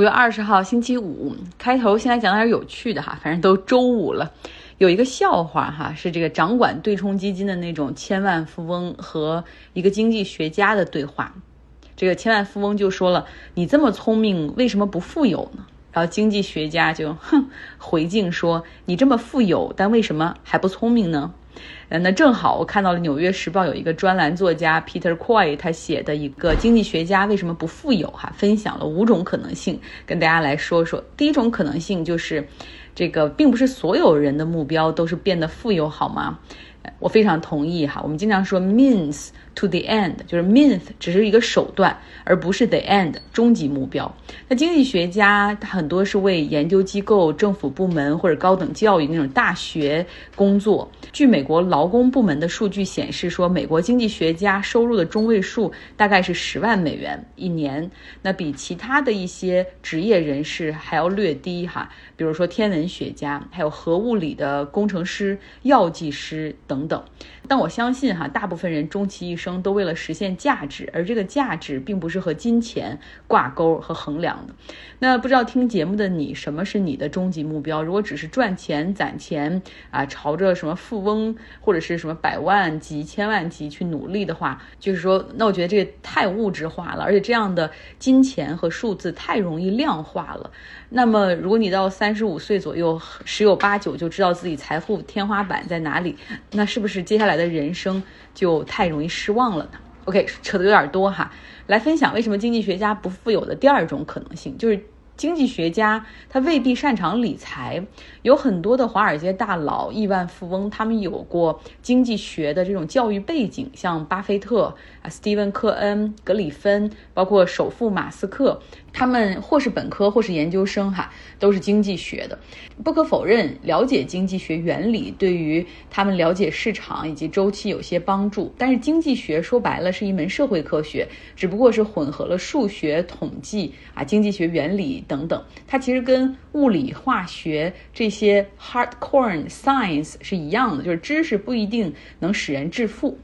五月二十号星期五，开头先来讲点有趣的哈，反正都周五了，有一个笑话哈，是这个掌管对冲基金的那种千万富翁和一个经济学家的对话。这个千万富翁就说了：“你这么聪明，为什么不富有呢？”然后经济学家就哼回敬说：“你这么富有，但为什么还不聪明呢？”嗯，那正好我看到了《纽约时报》有一个专栏作家 Peter Coy 他写的一个经济学家为什么不富有哈，分享了五种可能性，跟大家来说说。第一种可能性就是，这个并不是所有人的目标都是变得富有，好吗？我非常同意哈，我们经常说 means to the end，就是 means 只是一个手段，而不是 the end 终极目标。那经济学家很多是为研究机构、政府部门或者高等教育那种大学工作。据美国劳工部门的数据显示，说美国经济学家收入的中位数大概是十万美元一年，那比其他的一些职业人士还要略低哈。比如说天文学家，还有核物理的工程师、药剂师等等。但我相信哈，大部分人终其一生都为了实现价值，而这个价值并不是和金钱挂钩和衡量的。那不知道听节目的你，什么是你的终极目标？如果只是赚钱攒钱啊，朝着什么富翁或者是什么百万级、千万级去努力的话，就是说，那我觉得这个太物质化了，而且这样的金钱和数字太容易量化了。那么，如果你到三十五岁左右，十有八九就知道自己财富天花板在哪里，那是不是接下来的人生就太容易失忘了呢？OK，扯得有点多哈，来分享为什么经济学家不富有的第二种可能性，就是。经济学家他未必擅长理财，有很多的华尔街大佬、亿万富翁，他们有过经济学的这种教育背景，像巴菲特啊、斯蒂芬·科恩、格里芬，包括首富马斯克。他们或是本科或是研究生，哈，都是经济学的。不可否认，了解经济学原理对于他们了解市场以及周期有些帮助。但是，经济学说白了是一门社会科学，只不过是混合了数学、统计啊、经济学原理等等。它其实跟物理、化学这些 hardcore science 是一样的，就是知识不一定能使人致富。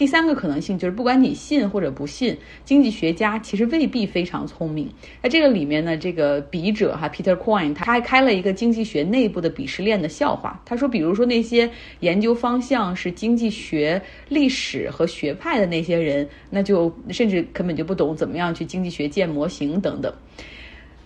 第三个可能性就是，不管你信或者不信，经济学家其实未必非常聪明。在这个里面呢，这个笔者哈，Peter Coin，他还开了一个经济学内部的鄙视链的笑话。他说，比如说那些研究方向是经济学历史和学派的那些人，那就甚至根本就不懂怎么样去经济学建模型等等。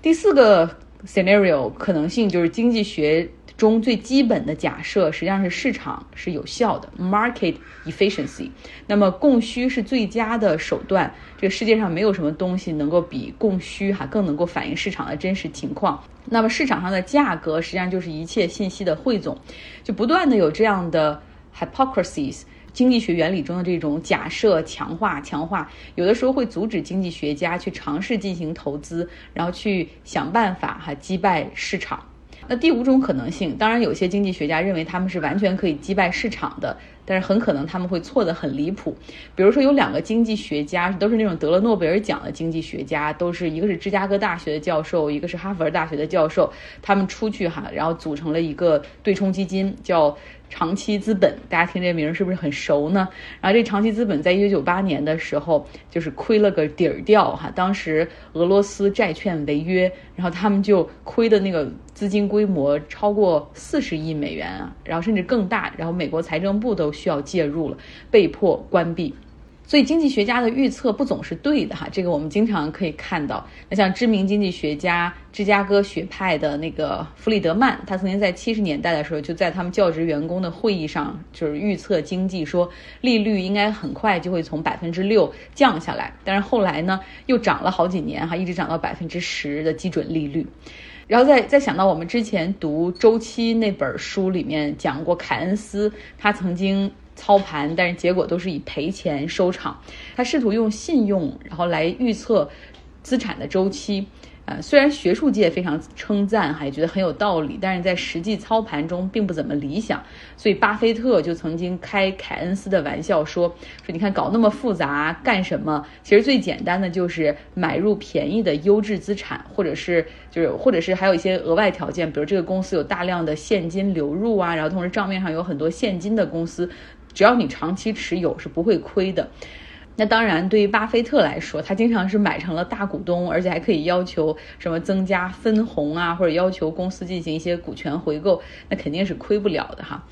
第四个 scenario 可能性就是经济学。中最基本的假设实际上是市场是有效的，market efficiency。那么供需是最佳的手段。这个世界上没有什么东西能够比供需哈更能够反映市场的真实情况。那么市场上的价格实际上就是一切信息的汇总。就不断的有这样的 hypocrisies，经济学原理中的这种假设强化强化，有的时候会阻止经济学家去尝试进行投资，然后去想办法哈击败市场。那第五种可能性，当然有些经济学家认为他们是完全可以击败市场的，但是很可能他们会错得很离谱。比如说有两个经济学家，都是那种得了诺贝尔奖的经济学家，都是一个是芝加哥大学的教授，一个是哈佛大学的教授，他们出去哈，然后组成了一个对冲基金，叫。长期资本，大家听这名是不是很熟呢？然后这长期资本在一九九八年的时候就是亏了个底儿掉哈，当时俄罗斯债券违约，然后他们就亏的那个资金规模超过四十亿美元啊，然后甚至更大，然后美国财政部都需要介入了，被迫关闭。所以经济学家的预测不总是对的哈，这个我们经常可以看到。那像知名经济学家芝加哥学派的那个弗里德曼，他曾经在七十年代的时候就在他们教职员工的会议上就是预测经济，说利率应该很快就会从百分之六降下来。但是后来呢，又涨了好几年哈，一直涨到百分之十的基准利率。然后再再想到我们之前读周期那本书里面讲过，凯恩斯他曾经。操盘，但是结果都是以赔钱收场。他试图用信用，然后来预测资产的周期。呃，虽然学术界非常称赞，还觉得很有道理，但是在实际操盘中并不怎么理想。所以巴菲特就曾经开凯恩斯的玩笑说：“说你看搞那么复杂干什么？其实最简单的就是买入便宜的优质资产，或者是就是或者是还有一些额外条件，比如这个公司有大量的现金流入啊，然后同时账面上有很多现金的公司。”只要你长期持有是不会亏的。那当然，对于巴菲特来说，他经常是买成了大股东，而且还可以要求什么增加分红啊，或者要求公司进行一些股权回购，那肯定是亏不了的哈。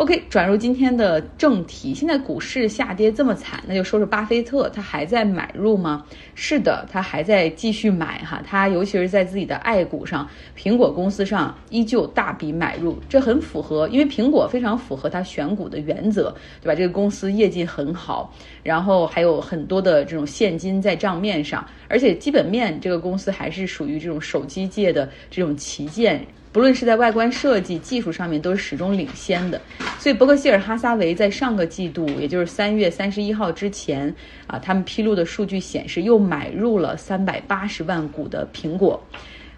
OK，转入今天的正题。现在股市下跌这么惨，那就说说巴菲特，他还在买入吗？是的，他还在继续买哈。他尤其是在自己的爱股上，苹果公司上依旧大笔买入，这很符合，因为苹果非常符合他选股的原则，对吧？这个公司业绩很好，然后还有很多的这种现金在账面上，而且基本面这个公司还是属于这种手机界的这种旗舰。不论是在外观设计、技术上面，都是始终领先的。所以，伯克希尔哈撒韦在上个季度，也就是三月三十一号之前，啊，他们披露的数据显示，又买入了三百八十万股的苹果。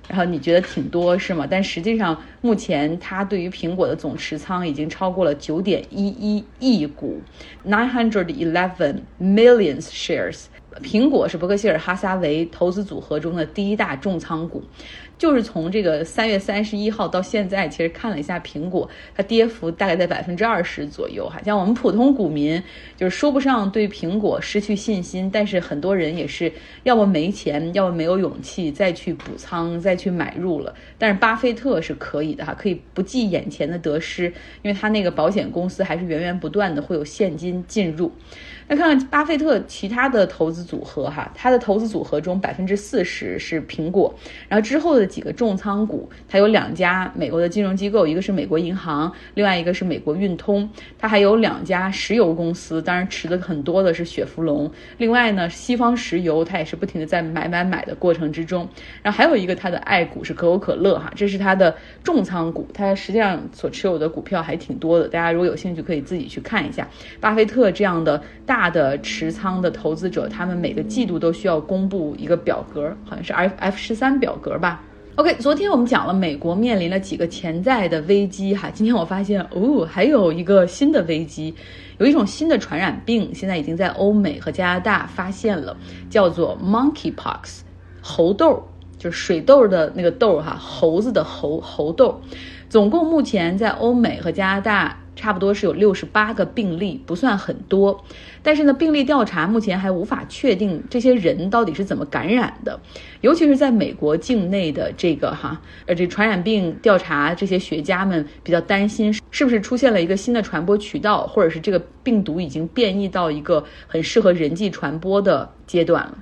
然后你觉得挺多是吗？但实际上，目前他对于苹果的总持仓已经超过了九点一一亿股，nine hundred eleven millions shares。苹果是伯克希尔哈撒韦投资组合中的第一大重仓股。就是从这个三月三十一号到现在，其实看了一下苹果，它跌幅大概在百分之二十左右哈。像我们普通股民，就是说不上对苹果失去信心，但是很多人也是要么没钱，要么没有勇气再去补仓、再去买入了。但是巴菲特是可以的哈，可以不计眼前的得失，因为他那个保险公司还是源源不断的会有现金进入。那看看巴菲特其他的投资组合哈，他的投资组合中百分之四十是苹果，然后之后的几个重仓股，它有两家美国的金融机构，一个是美国银行，另外一个是美国运通，它还有两家石油公司，当然持的很多的是雪佛龙，另外呢西方石油它也是不停的在买买买的过程之中，然后还有一个它的爱股是可口可乐哈，这是它的重仓股，它实际上所持有的股票还挺多的，大家如果有兴趣可以自己去看一下，巴菲特这样的。大的持仓的投资者，他们每个季度都需要公布一个表格，好像是 F F 十三表格吧。OK，昨天我们讲了美国面临了几个潜在的危机哈，今天我发现哦，还有一个新的危机，有一种新的传染病，现在已经在欧美和加拿大发现了，叫做 Monkeypox，猴痘，就是水痘的那个痘哈，猴子的猴猴痘，总共目前在欧美和加拿大。差不多是有六十八个病例，不算很多，但是呢，病例调查目前还无法确定这些人到底是怎么感染的，尤其是在美国境内的这个哈，呃，这传染病调查这些学家们比较担心，是不是出现了一个新的传播渠道，或者是这个病毒已经变异到一个很适合人际传播的阶段了。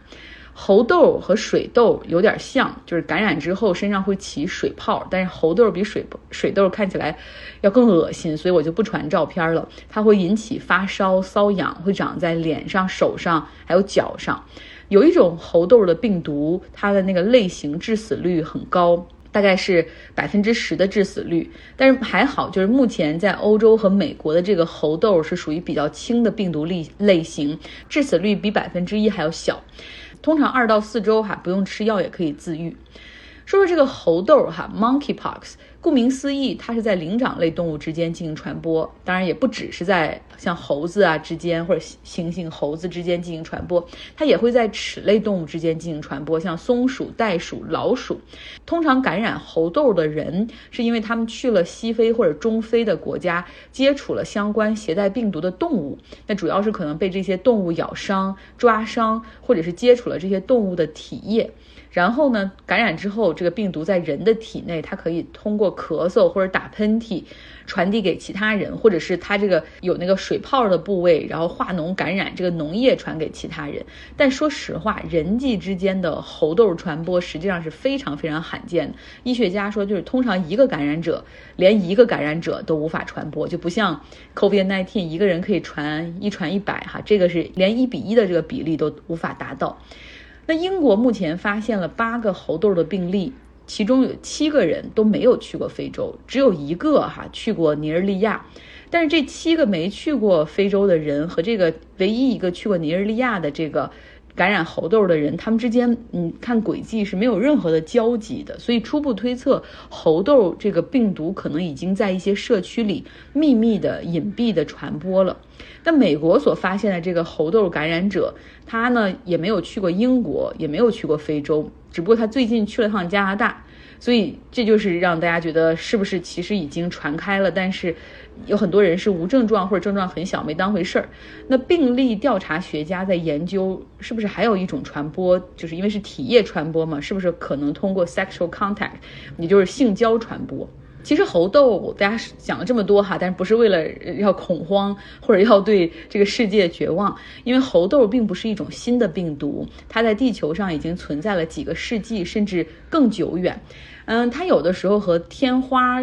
猴痘和水痘有点像，就是感染之后身上会起水泡，但是猴痘比水水痘看起来要更恶心，所以我就不传照片了。它会引起发烧、瘙痒，会长在脸上、手上还有脚上。有一种猴痘的病毒，它的那个类型致死率很高，大概是百分之十的致死率。但是还好，就是目前在欧洲和美国的这个猴痘是属于比较轻的病毒类类型，致死率比百分之一还要小。通常二到四周哈，不用吃药也可以自愈。说说这个猴痘哈，Monkeypox。顾名思义，它是在灵长类动物之间进行传播，当然也不只是在像猴子啊之间或者猩猩、猴子之间进行传播，它也会在齿类动物之间进行传播，像松鼠、袋鼠、老鼠。通常感染猴痘的人，是因为他们去了西非或者中非的国家，接触了相关携带病毒的动物，那主要是可能被这些动物咬伤、抓伤，或者是接触了这些动物的体液。然后呢，感染之后，这个病毒在人的体内，它可以通过咳嗽或者打喷嚏传递给其他人，或者是它这个有那个水泡的部位，然后化脓感染这个脓液传给其他人。但说实话，人际之间的猴痘传播实际上是非常非常罕见的。医学家说，就是通常一个感染者连一个感染者都无法传播，就不像 COVID-19 一个人可以传一传一百哈，这个是连一比一的这个比例都无法达到。那英国目前发现了八个猴痘的病例，其中有七个人都没有去过非洲，只有一个哈去过尼日利亚。但是这七个没去过非洲的人和这个唯一一个去过尼日利亚的这个。感染猴痘的人，他们之间，嗯，看轨迹是没有任何的交集的，所以初步推测，猴痘这个病毒可能已经在一些社区里秘密的、隐蔽的传播了。但美国所发现的这个猴痘感染者，他呢也没有去过英国，也没有去过非洲，只不过他最近去了趟加拿大。所以这就是让大家觉得是不是其实已经传开了，但是有很多人是无症状或者症状很小，没当回事儿。那病例调查学家在研究是不是还有一种传播，就是因为是体液传播嘛，是不是可能通过 sexual contact，也就是性交传播？其实猴痘，大家讲了这么多哈，但是不是为了要恐慌或者要对这个世界绝望？因为猴痘并不是一种新的病毒，它在地球上已经存在了几个世纪，甚至更久远。嗯，它有的时候和天花。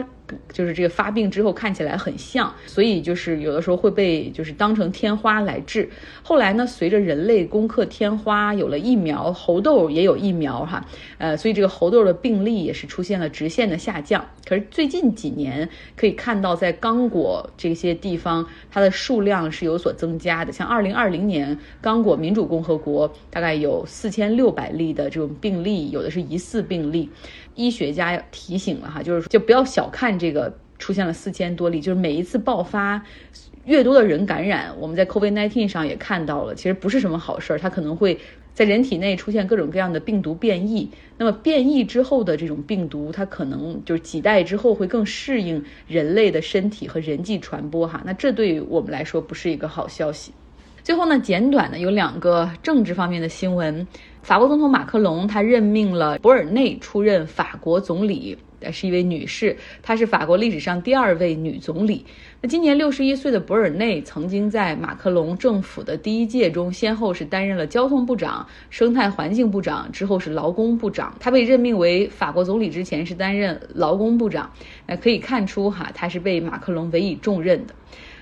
就是这个发病之后看起来很像，所以就是有的时候会被就是当成天花来治。后来呢，随着人类攻克天花，有了疫苗，猴痘也有疫苗哈，呃，所以这个猴痘的病例也是出现了直线的下降。可是最近几年可以看到，在刚果这些地方，它的数量是有所增加的。像二零二零年，刚果民主共和国大概有四千六百例的这种病例，有的是疑似病例。医学家提醒了哈，就是就不要小看这个出现了四千多例，就是每一次爆发，越多的人感染，我们在 COVID-19 上也看到了，其实不是什么好事儿，它可能会在人体内出现各种各样的病毒变异。那么变异之后的这种病毒，它可能就是几代之后会更适应人类的身体和人际传播哈，那这对于我们来说不是一个好消息。最后呢，简短的有两个政治方面的新闻。法国总统马克龙他任命了博尔内出任法国总理，是一位女士，她是法国历史上第二位女总理。那今年六十一岁的博尔内曾经在马克龙政府的第一届中，先后是担任了交通部长、生态环境部长，之后是劳工部长。他被任命为法国总理之前是担任劳工部长，那可以看出哈，他是被马克龙委以重任的。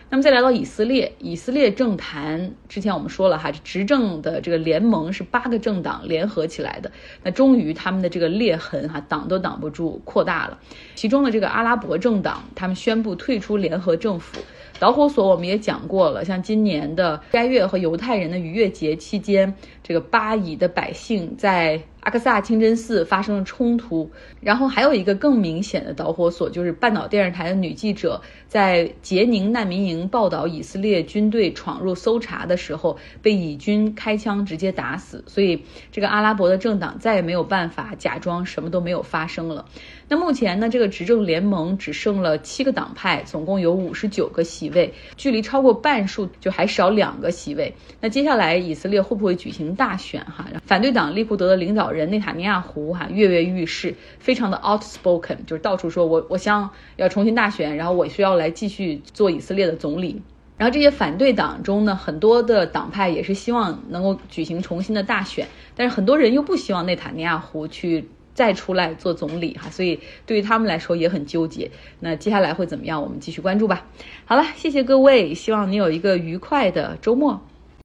那么再来到以色列，以色列政坛之前我们说了哈，执政的这个联盟是八个政党联合起来的，那终于他们的这个裂痕哈挡都挡不住扩大了。其中的这个阿拉伯政党，他们宣布退出联合政府。导火索我们也讲过了，像今年的斋月和犹太人的逾越节期间，这个巴以的百姓在。阿克萨清真寺发生了冲突，然后还有一个更明显的导火索，就是半岛电视台的女记者在杰宁难民营报道以色列军队闯入搜查的时候，被以军开枪直接打死。所以，这个阿拉伯的政党再也没有办法假装什么都没有发生了。那目前呢，这个执政联盟只剩了七个党派，总共有五十九个席位，距离超过半数就还少两个席位。那接下来以色列会不会举行大选？哈，反对党利库德的领导人内塔尼亚胡哈跃跃欲试，非常的 outspoken，就是到处说我我想要重新大选，然后我需要来继续做以色列的总理。然后这些反对党中呢，很多的党派也是希望能够举行重新的大选，但是很多人又不希望内塔尼亚胡去。再出来做总理哈，所以对于他们来说也很纠结。那接下来会怎么样？我们继续关注吧。好了，谢谢各位，希望你有一个愉快的周末。